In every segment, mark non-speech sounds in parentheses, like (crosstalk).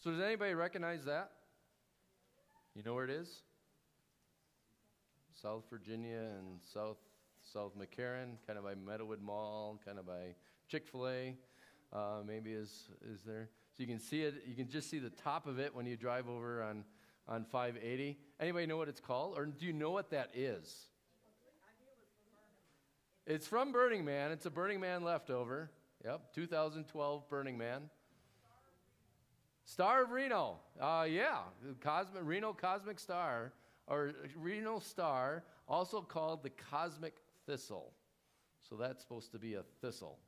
So, does anybody recognize that? You know where it is? South Virginia and South South McCarran, kind of by Meadowood Mall, kind of by Chick Fil A, uh, maybe is is there. So you can see it. You can just see the top of it when you drive over on on 580. Anybody know what it's called, or do you know what that is? It's from Burning Man. It's a Burning Man leftover. Yep, 2012 Burning Man. Star of Reno. Uh, yeah, Cosmic Reno Cosmic Star or Reno Star, also called the Cosmic Thistle. So that's supposed to be a thistle,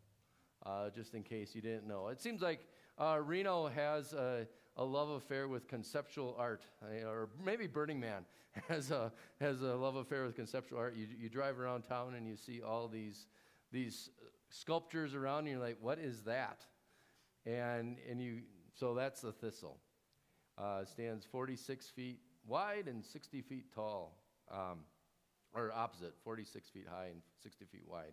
uh, just in case you didn't know. It seems like uh, Reno has a, a, love affair with conceptual art, uh, or maybe Burning Man (laughs) has a, has a love affair with conceptual art. You, you drive around town and you see all these, these sculptures around, and you're like, what is that? And, and you, so that's the thistle. Uh, stands 46 feet wide and 60 feet tall, um, or opposite, 46 feet high and 60 feet wide.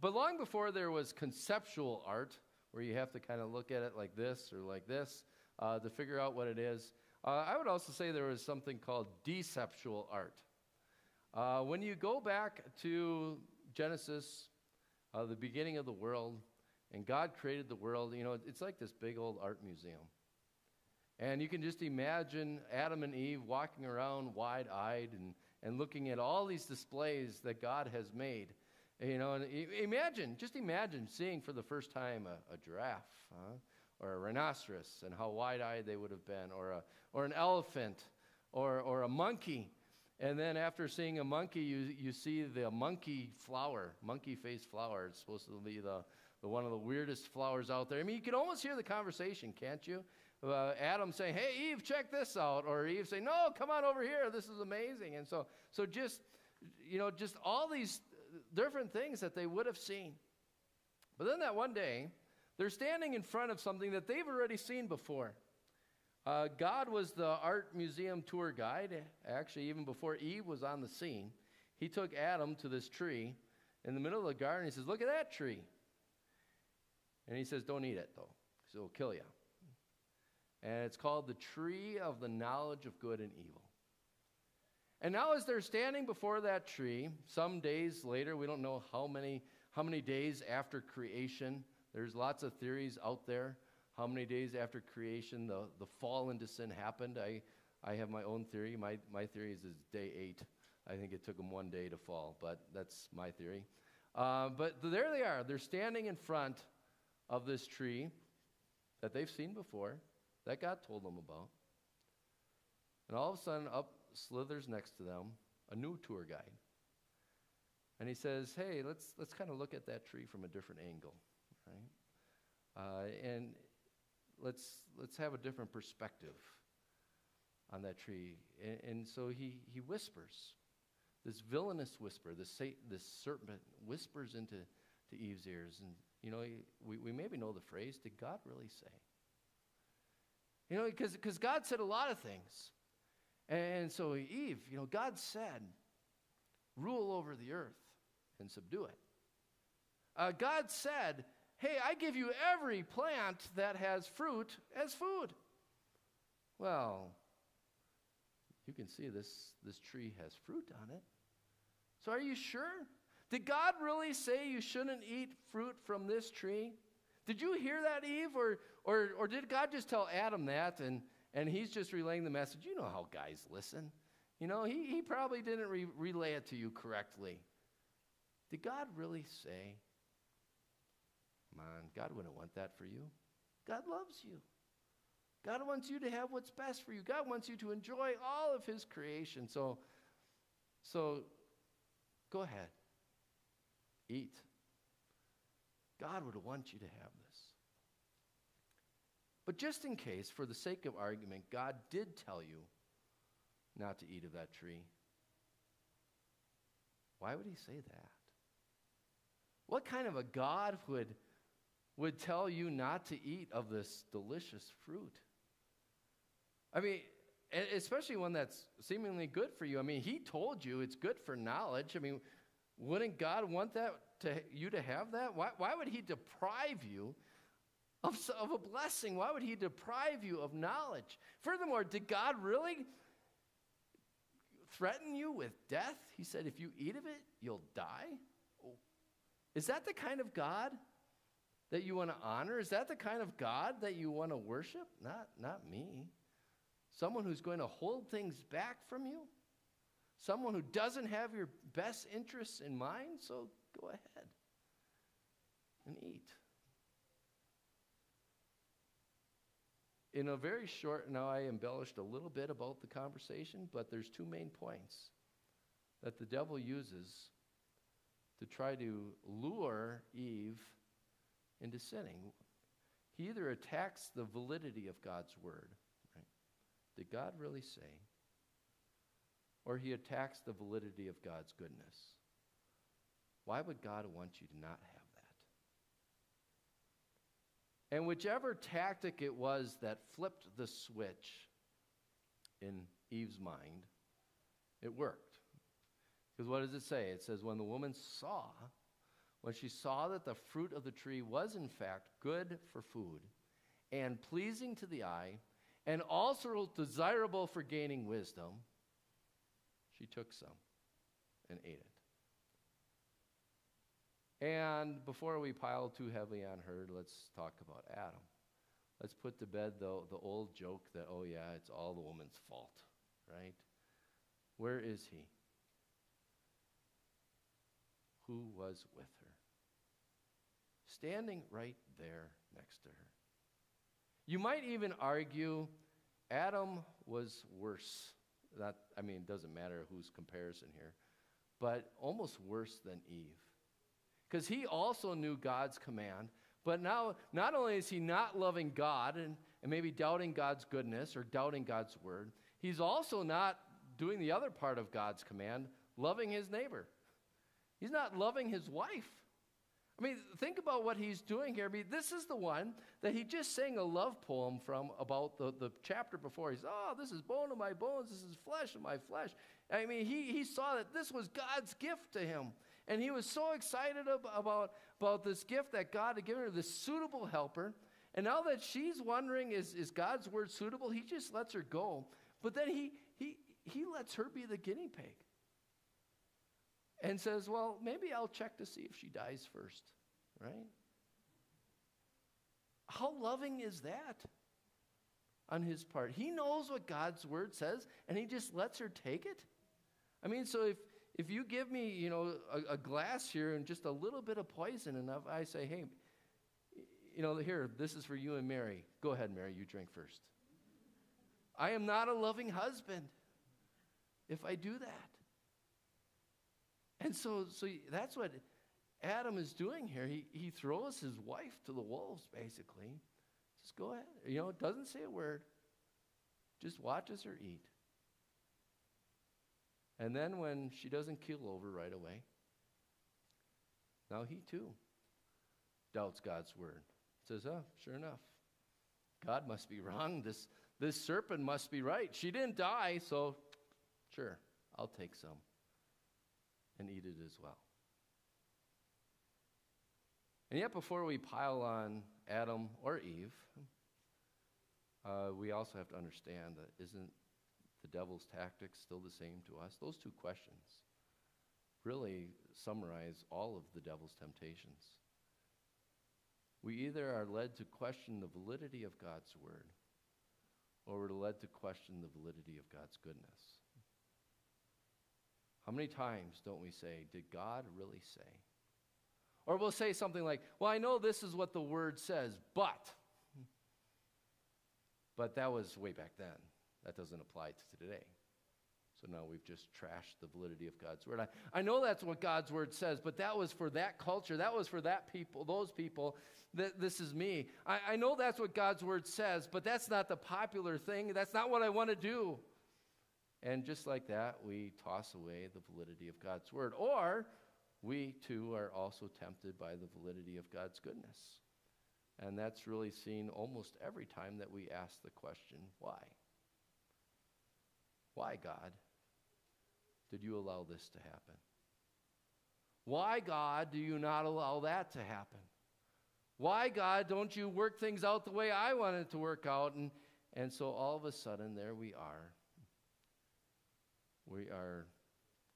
But long before there was conceptual art, where you have to kind of look at it like this or like this uh, to figure out what it is, uh, I would also say there was something called deceptual art. Uh, when you go back to Genesis, uh, the beginning of the world, and God created the world, you know, it's like this big old art museum. And you can just imagine Adam and Eve walking around wide eyed and, and looking at all these displays that God has made. You know, and imagine, just imagine seeing for the first time a, a giraffe huh? or a rhinoceros and how wide eyed they would have been, or, a, or an elephant or, or a monkey. And then after seeing a monkey, you, you see the monkey flower, monkey face flower. It's supposed to be the, the one of the weirdest flowers out there. I mean, you can almost hear the conversation, can't you? uh, Adam saying, "Hey, Eve, check this out," or Eve saying, "No, come on over here. This is amazing." And so, so just you know, just all these different things that they would have seen. But then that one day, they're standing in front of something that they've already seen before. Uh, God was the art museum tour guide. Actually, even before Eve was on the scene, he took Adam to this tree in the middle of the garden. He says, "Look at that tree." And he says, "Don't eat it, though, because it'll kill you." and it's called the Tree of the Knowledge of Good and Evil. And now, as they're standing before that tree, some days later, we don't know how many, how many days after creation, there's lots of theories out there. How many days after creation the, the fall into sin happened? I, I have my own theory. My, my theory is, is day eight. I think it took them one day to fall, but that's my theory. Uh, but there they are. They're standing in front of this tree that they've seen before that God told them about. And all of a sudden, up slithers next to them a new tour guide. And he says, Hey, let's, let's kind of look at that tree from a different angle, right? Uh, and let's, let's have a different perspective on that tree. And, and so he, he whispers, this villainous whisper, this, this serpent whispers into to Eve's ears. And, you know, we, we maybe know the phrase, did God really say? You know, because God said a lot of things. And so, Eve, you know, God said, rule over the earth and subdue it. Uh, God said, hey, I give you every plant that has fruit as food. Well, you can see this, this tree has fruit on it. So, are you sure? Did God really say you shouldn't eat fruit from this tree? Did you hear that, Eve? Or, or, or did God just tell Adam that and, and he's just relaying the message? You know how guys listen. You know, he, he probably didn't re- relay it to you correctly. Did God really say? On, God wouldn't want that for you. God loves you. God wants you to have what's best for you. God wants you to enjoy all of his creation. So, so go ahead. Eat. God would want you to have this. But just in case, for the sake of argument, God did tell you not to eat of that tree, why would he say that? What kind of a God would, would tell you not to eat of this delicious fruit? I mean, especially one that's seemingly good for you. I mean, he told you it's good for knowledge. I mean, wouldn't God want that to you to have that? Why, why would he deprive you of, of a blessing? Why would he deprive you of knowledge? Furthermore, did God really threaten you with death? He said, if you eat of it, you'll die. Oh. Is that the kind of God that you want to honor? Is that the kind of God that you want to worship? Not, not me. Someone who's going to hold things back from you? Someone who doesn't have your best interests in mind? So go ahead and eat. In a very short, now I embellished a little bit about the conversation, but there's two main points that the devil uses to try to lure Eve into sinning. He either attacks the validity of God's word, right? Did God really say? Or he attacks the validity of God's goodness. Why would God want you to not have that? And whichever tactic it was that flipped the switch in Eve's mind, it worked. Because what does it say? It says, when the woman saw, when she saw that the fruit of the tree was in fact good for food and pleasing to the eye and also desirable for gaining wisdom, she took some and ate it. And before we pile too heavily on her, let's talk about Adam. Let's put to bed the, the old joke that, oh, yeah, it's all the woman's fault, right? Where is he? Who was with her? Standing right there next to her. You might even argue Adam was worse that, I mean, it doesn't matter whose comparison here, but almost worse than Eve. Because he also knew God's command, but now not only is he not loving God and, and maybe doubting God's goodness or doubting God's word, he's also not doing the other part of God's command, loving his neighbor. He's not loving his wife. I mean, think about what he's doing here. I mean, this is the one that he just sang a love poem from about the, the chapter before. He said, Oh, this is bone of my bones, this is flesh of my flesh. I mean, he, he saw that this was God's gift to him. And he was so excited about, about this gift that God had given her, this suitable helper. And now that she's wondering, is, is God's word suitable? He just lets her go. But then he, he, he lets her be the guinea pig and says, Well, maybe I'll check to see if she dies first, right? How loving is that on his part? He knows what God's word says, and he just lets her take it. I mean, so if, if you give me, you know, a, a glass here and just a little bit of poison enough, I say, hey, you know, here, this is for you and Mary. Go ahead, Mary, you drink first. I am not a loving husband if I do that. And so, so that's what Adam is doing here. He, he throws his wife to the wolves, basically. Just go ahead. You know, doesn't say a word, just watches her eat. And then when she doesn't keel over right away, now he too doubts God's word. Says, oh, sure enough. God must be (laughs) wrong. This, this serpent must be right. She didn't die, so sure, I'll take some and eat it as well. And yet, before we pile on Adam or Eve, uh, we also have to understand that isn't the devil's tactics still the same to us? Those two questions really summarize all of the devil's temptations. We either are led to question the validity of God's word, or we're led to question the validity of God's goodness. How many times don't we say, Did God really say? Or we'll say something like, Well, I know this is what the word says, but. But that was way back then. That doesn't apply to today. So now we've just trashed the validity of God's word. I, I know that's what God's word says, but that was for that culture. That was for that people, those people. That this is me. I, I know that's what God's word says, but that's not the popular thing. That's not what I want to do. And just like that, we toss away the validity of God's word. Or we too are also tempted by the validity of God's goodness. And that's really seen almost every time that we ask the question, why? Why, God, did you allow this to happen? Why, God, do you not allow that to happen? Why, God, don't you work things out the way I want it to work out? And, and so all of a sudden, there we are. We are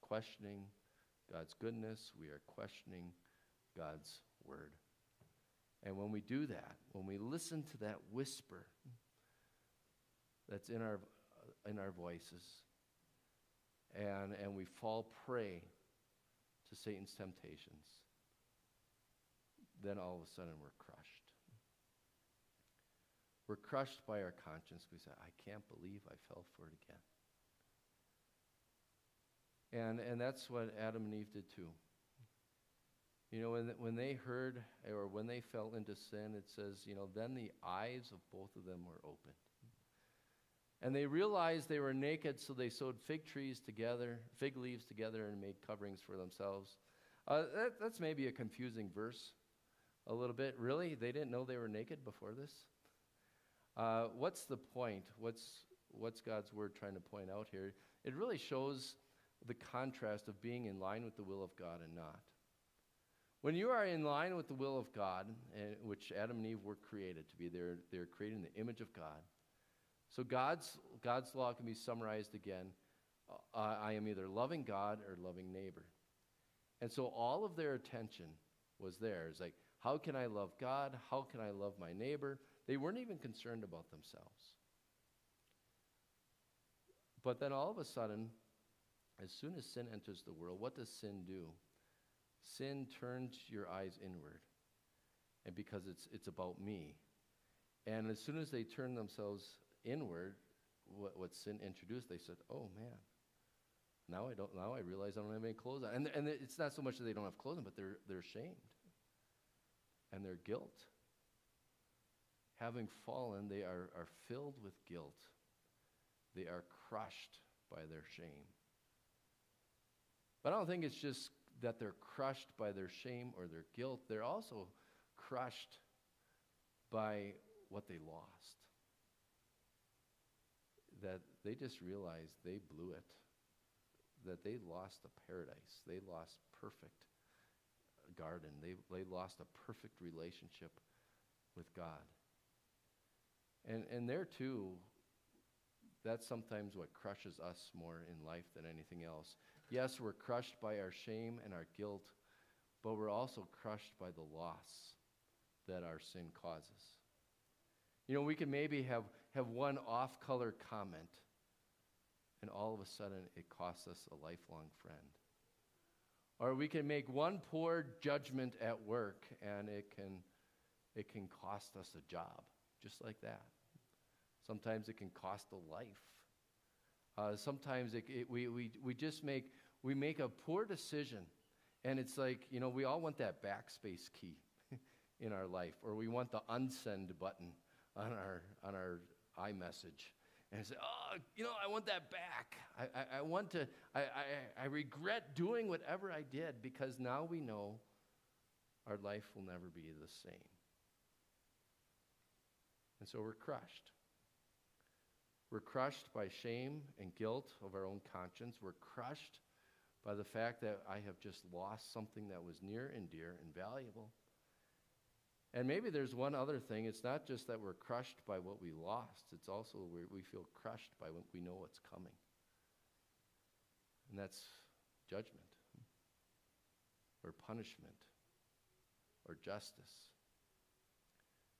questioning God's goodness, we are questioning God's word. And when we do that, when we listen to that whisper that's in our, in our voices, and, and we fall prey to Satan's temptations, then all of a sudden we're crushed. We're crushed by our conscience. We say, I can't believe I fell for it again. And, and that's what Adam and Eve did too. You know, when, when they heard or when they fell into sin, it says, you know, then the eyes of both of them were opened. And they realized they were naked, so they sewed fig trees together, fig leaves together, and made coverings for themselves. Uh, that, that's maybe a confusing verse a little bit. Really? They didn't know they were naked before this? Uh, what's the point? What's, what's God's word trying to point out here? It really shows the contrast of being in line with the will of God and not. When you are in line with the will of God, eh, which Adam and Eve were created to be, they're, they're created in the image of God. So God's, God's law can be summarized again uh, I am either loving God or loving neighbor. And so all of their attention was there. It's like, how can I love God? How can I love my neighbor? They weren't even concerned about themselves. But then all of a sudden, as soon as sin enters the world, what does sin do? Sin turns your eyes inward. And because it's, it's about me. And as soon as they turn themselves inward, what, what sin introduced, they said, oh man, now I don't, now I realize I don't have any clothes on. And, and it's not so much that they don't have clothes on, but they're, they're ashamed. And their guilt. Having fallen, they are, are filled with guilt. They are crushed by their shame. But I don't think it's just that they're crushed by their shame or their guilt, they're also crushed by what they lost. That they just realized they blew it, that they lost a paradise, they lost perfect garden, they, they lost a perfect relationship with God. And, and there too, that's sometimes what crushes us more in life than anything else. Yes, we're crushed by our shame and our guilt, but we're also crushed by the loss that our sin causes. You know, we can maybe have, have one off color comment, and all of a sudden it costs us a lifelong friend. Or we can make one poor judgment at work, and it can, it can cost us a job, just like that. Sometimes it can cost a life. Uh, sometimes it, it, we, we, we just make, we make a poor decision. And it's like, you know, we all want that backspace key (laughs) in our life, or we want the unsend button on our, on our iMessage. And say, oh, you know, I want that back. I, I, I want to, I, I, I regret doing whatever I did because now we know our life will never be the same. And so we're crushed. We're crushed by shame and guilt of our own conscience. We're crushed by the fact that I have just lost something that was near and dear and valuable. And maybe there's one other thing. It's not just that we're crushed by what we lost, it's also we, feel crushed by what we know what's coming. And that's judgment, or punishment, or justice.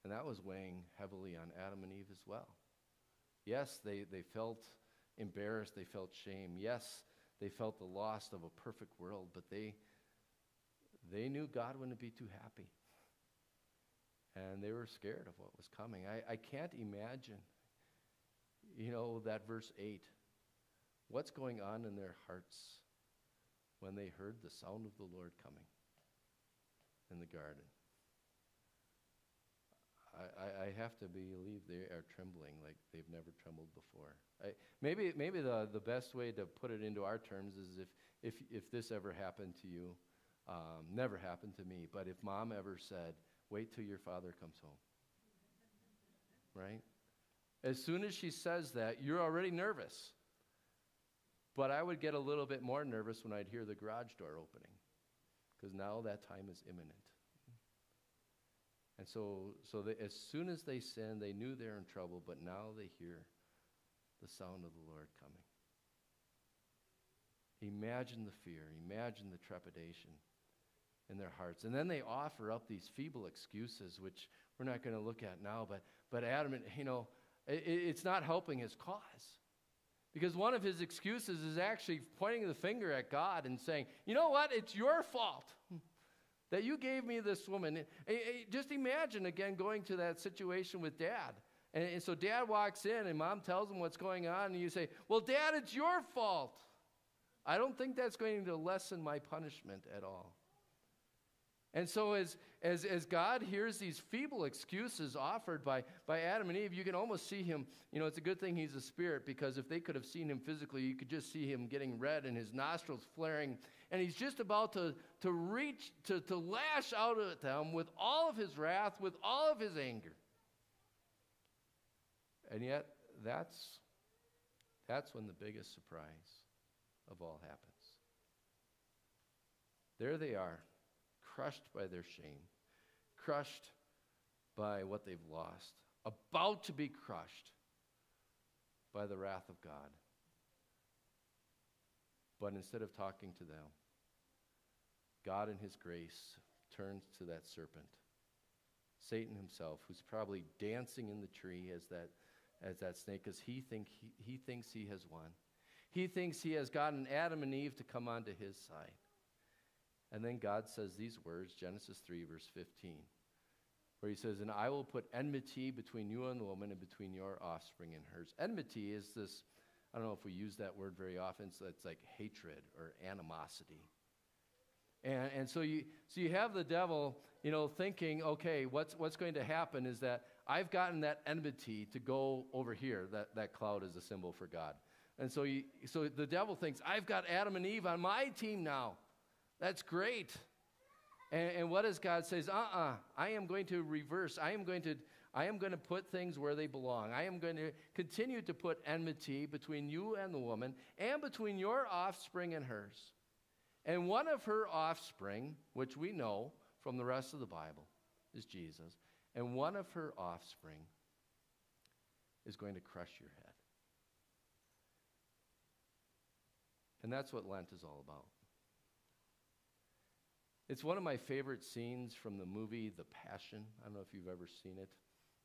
And that was weighing heavily on Adam and Eve as well. Yes, they, they felt embarrassed, they felt shame. Yes, they felt the loss of a perfect world, but they, they knew God wouldn't be too happy. And they were scared of what was coming. I, I can't imagine, you know, that verse 8. What's going on in their hearts when they heard the sound of the Lord coming in the garden? I, I, have to believe they are trembling like they've never trembled before. I, maybe maybe the, the best way to put it into our terms is if, if, if this ever happened to you, um, never happened to me, but if mom ever said, wait till your father comes home. (laughs) Right? As soon as she says that, you're already nervous. But I would get a little bit more nervous when I'd hear the garage door opening, because now that time is imminent. And so, so they, as soon as they sinned, they knew they're in trouble, but now they hear the sound of the Lord coming. Imagine the fear, imagine the trepidation in their hearts. And then they offer up these feeble excuses, which we're not going to look at now, but, but Adam, you know, it, it's not helping his cause. Because one of his excuses is actually pointing the finger at God and saying, you know what, it's your fault (laughs) that you gave me this woman. Just imagine again going to that situation with dad. And, so dad walks in and mom tells him what's going on, and you say, Well, dad, it's your fault. I don't think that's going to lessen my punishment at all. And so, as, as, as God hears these feeble excuses offered by, by Adam and Eve, you can almost see him. You know, it's a good thing he's a spirit because if they could have seen him physically, you could just see him getting red and his nostrils flaring. And he's just about to, to reach, to, to lash out at them with all of his wrath, with all of his anger. And yet, that's, that's when the biggest surprise of all happens. There they are, crushed by their shame, crushed by what they've lost, about to be crushed by the wrath of God. But instead of talking to them, God in his grace turns to that serpent, Satan himself, who's probably dancing in the tree as that, as that snake, because he, think he, he thinks he has won. He thinks he has gotten Adam and Eve to come onto his side. And then God says these words, Genesis 3, verse 15, where he says, And I will put enmity between you and the woman and between your offspring and hers. Enmity is this, I don't know if we use that word very often, so it's like hatred or animosity. And, and so, you, so you have the devil, you know, thinking, okay, what's, what's going to happen is that I've gotten that enmity to go over here. That, that cloud is a symbol for God. And so, you, so the devil thinks, I've got Adam and Eve on my team now. That's great. And, and what does God says? Uh-uh. I am going to reverse. I am going to, I am going to put things where they belong. I am going to continue to put enmity between you and the woman and between your offspring and hers. And one of her offspring, which we know from the rest of the Bible, is Jesus. And one of her offspring is going to crush your head. And that's what Lent is all about. It's one of my favorite scenes from the movie The Passion. I don't know if you've ever seen it.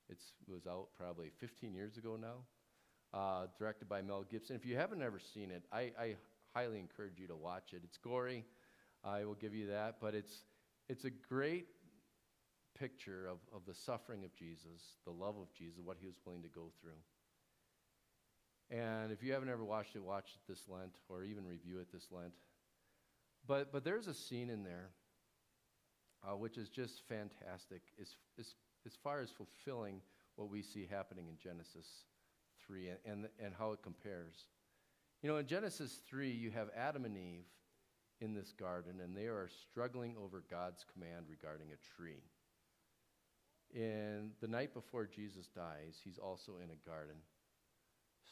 It was out probably 15 years ago now, uh, directed by Mel Gibson. If you haven't ever seen it, I, I highly encourage you to watch it. It's gory, I will give you that, but it's, it's a great picture of, of the suffering of Jesus, the love of Jesus, what he was willing to go through. And if you haven't ever watched it, watch it this Lent or even review it this Lent. But, but there's a scene in there uh, which is just fantastic as, as, as far as fulfilling what we see happening in Genesis 3 and, and, and how it compares. You know, in Genesis 3, you have Adam and Eve in this garden, and they are struggling over God's command regarding a tree. And the night before Jesus dies, he's also in a garden,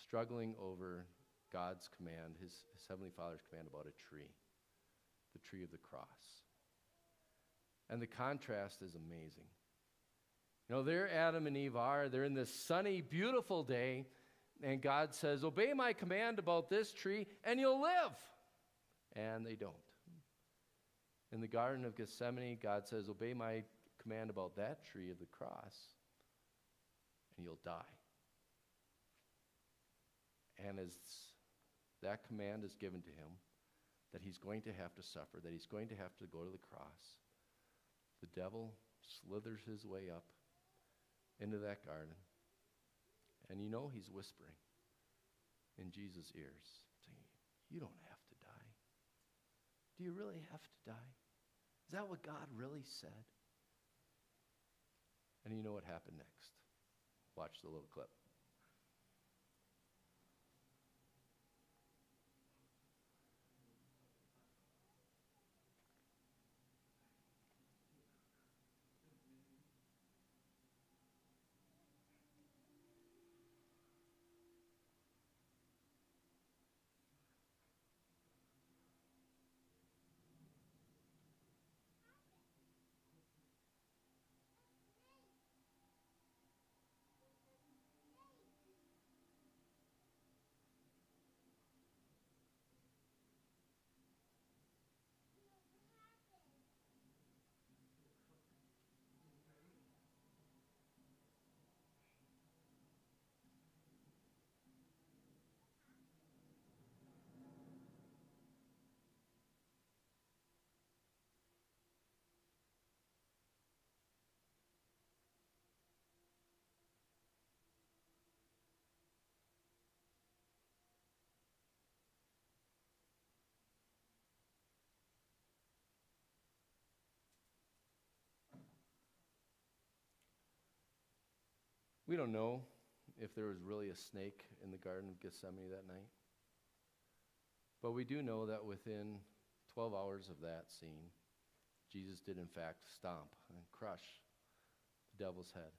struggling over God's command, his, his Heavenly Father's command about a tree, the tree of the cross. And the contrast is amazing. You know, there Adam and Eve are. They're in this sunny, beautiful day. And God says, Obey my command about this tree, and you'll live. And they don't. In the Garden of Gethsemane, God says, Obey my command about that tree of the cross, and you'll die. And as that command is given to him, that he's going to have to suffer, that he's going to have to go to the cross, the devil slithers his way up into that garden. And you know he's whispering in Jesus' ears, saying, You don't have to die. Do you really have to die? Is that what God really said? And you know what happened next? Watch the little clip. We don't know if there was really a snake in the Garden of Gethsemane that night. But we do know that within 12 hours of that scene, Jesus did in fact stomp and crush the devil's head.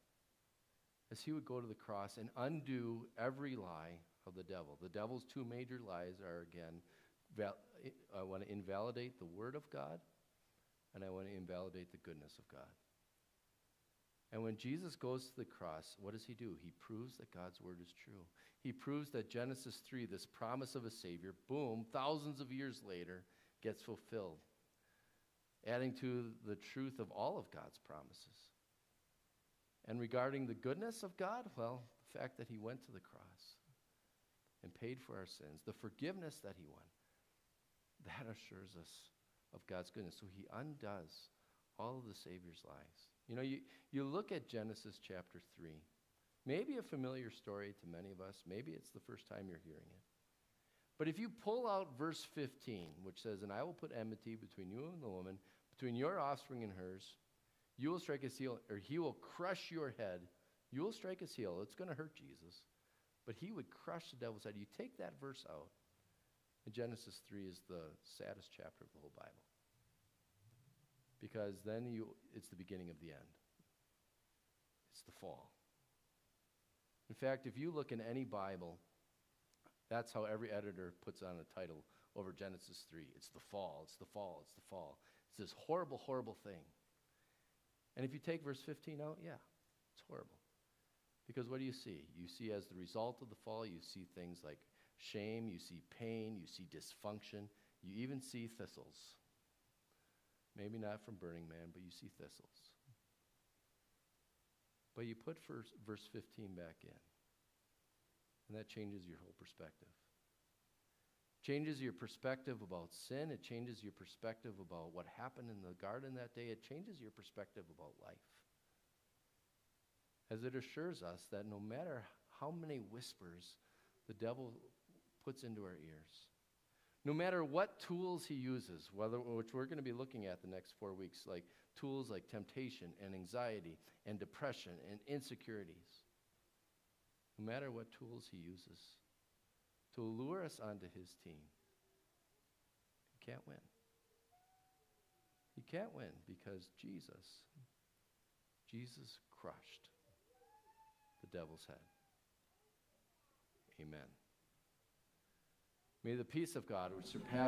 As he would go to the cross and undo every lie of the devil. The devil's two major lies are again, val- I want to invalidate the word of God, and I want to invalidate the goodness of God. And when Jesus goes to the cross, what does he do? He proves that God's word is true. He proves that Genesis 3, this promise of a Savior, boom, thousands of years later, gets fulfilled, adding to the truth of all of God's promises. And regarding the goodness of God, well, the fact that he went to the cross and paid for our sins, the forgiveness that he won, that assures us of God's goodness. So he undoes all of the Savior's lies. You know, you, you look at Genesis chapter 3, maybe a familiar story to many of us, maybe it's the first time you're hearing it. But if you pull out verse 15, which says, And I will put enmity between you and the woman, between your offspring and hers, you will strike his heel, or he will crush your head. You will strike his heel. It's going to hurt Jesus. But he would crush the devil's head. You take that verse out, and Genesis 3 is the saddest chapter of the whole Bible because then you, it's the beginning of the end. It's the fall. In fact, if you look in any Bible, that's how every editor puts on a title over Genesis 3. It's the fall, it's the fall, it's the fall. It's this horrible, horrible thing. And if you take verse 15 out, yeah, it's horrible. Because what do you see? You see, as the result of the fall, you see things like shame, you see pain, you see dysfunction, you even see thistles. Maybe not from Burning Man, but you see thistles. But you put verse, verse 15 back in, and that changes your whole perspective. Changes your perspective about sin. It changes your perspective about what happened in the garden that day. It changes your perspective about life. As it assures us that no matter how many whispers the devil puts into our ears, no matter what tools he uses, whether, which we're going to be looking at the next four weeks, like tools like temptation and anxiety and depression and insecurities, no matter what tools he uses to lure us onto his team, he can't win. He can't win because Jesus, Jesus crushed the devil's head. Amen. May the peace of God, which surpasses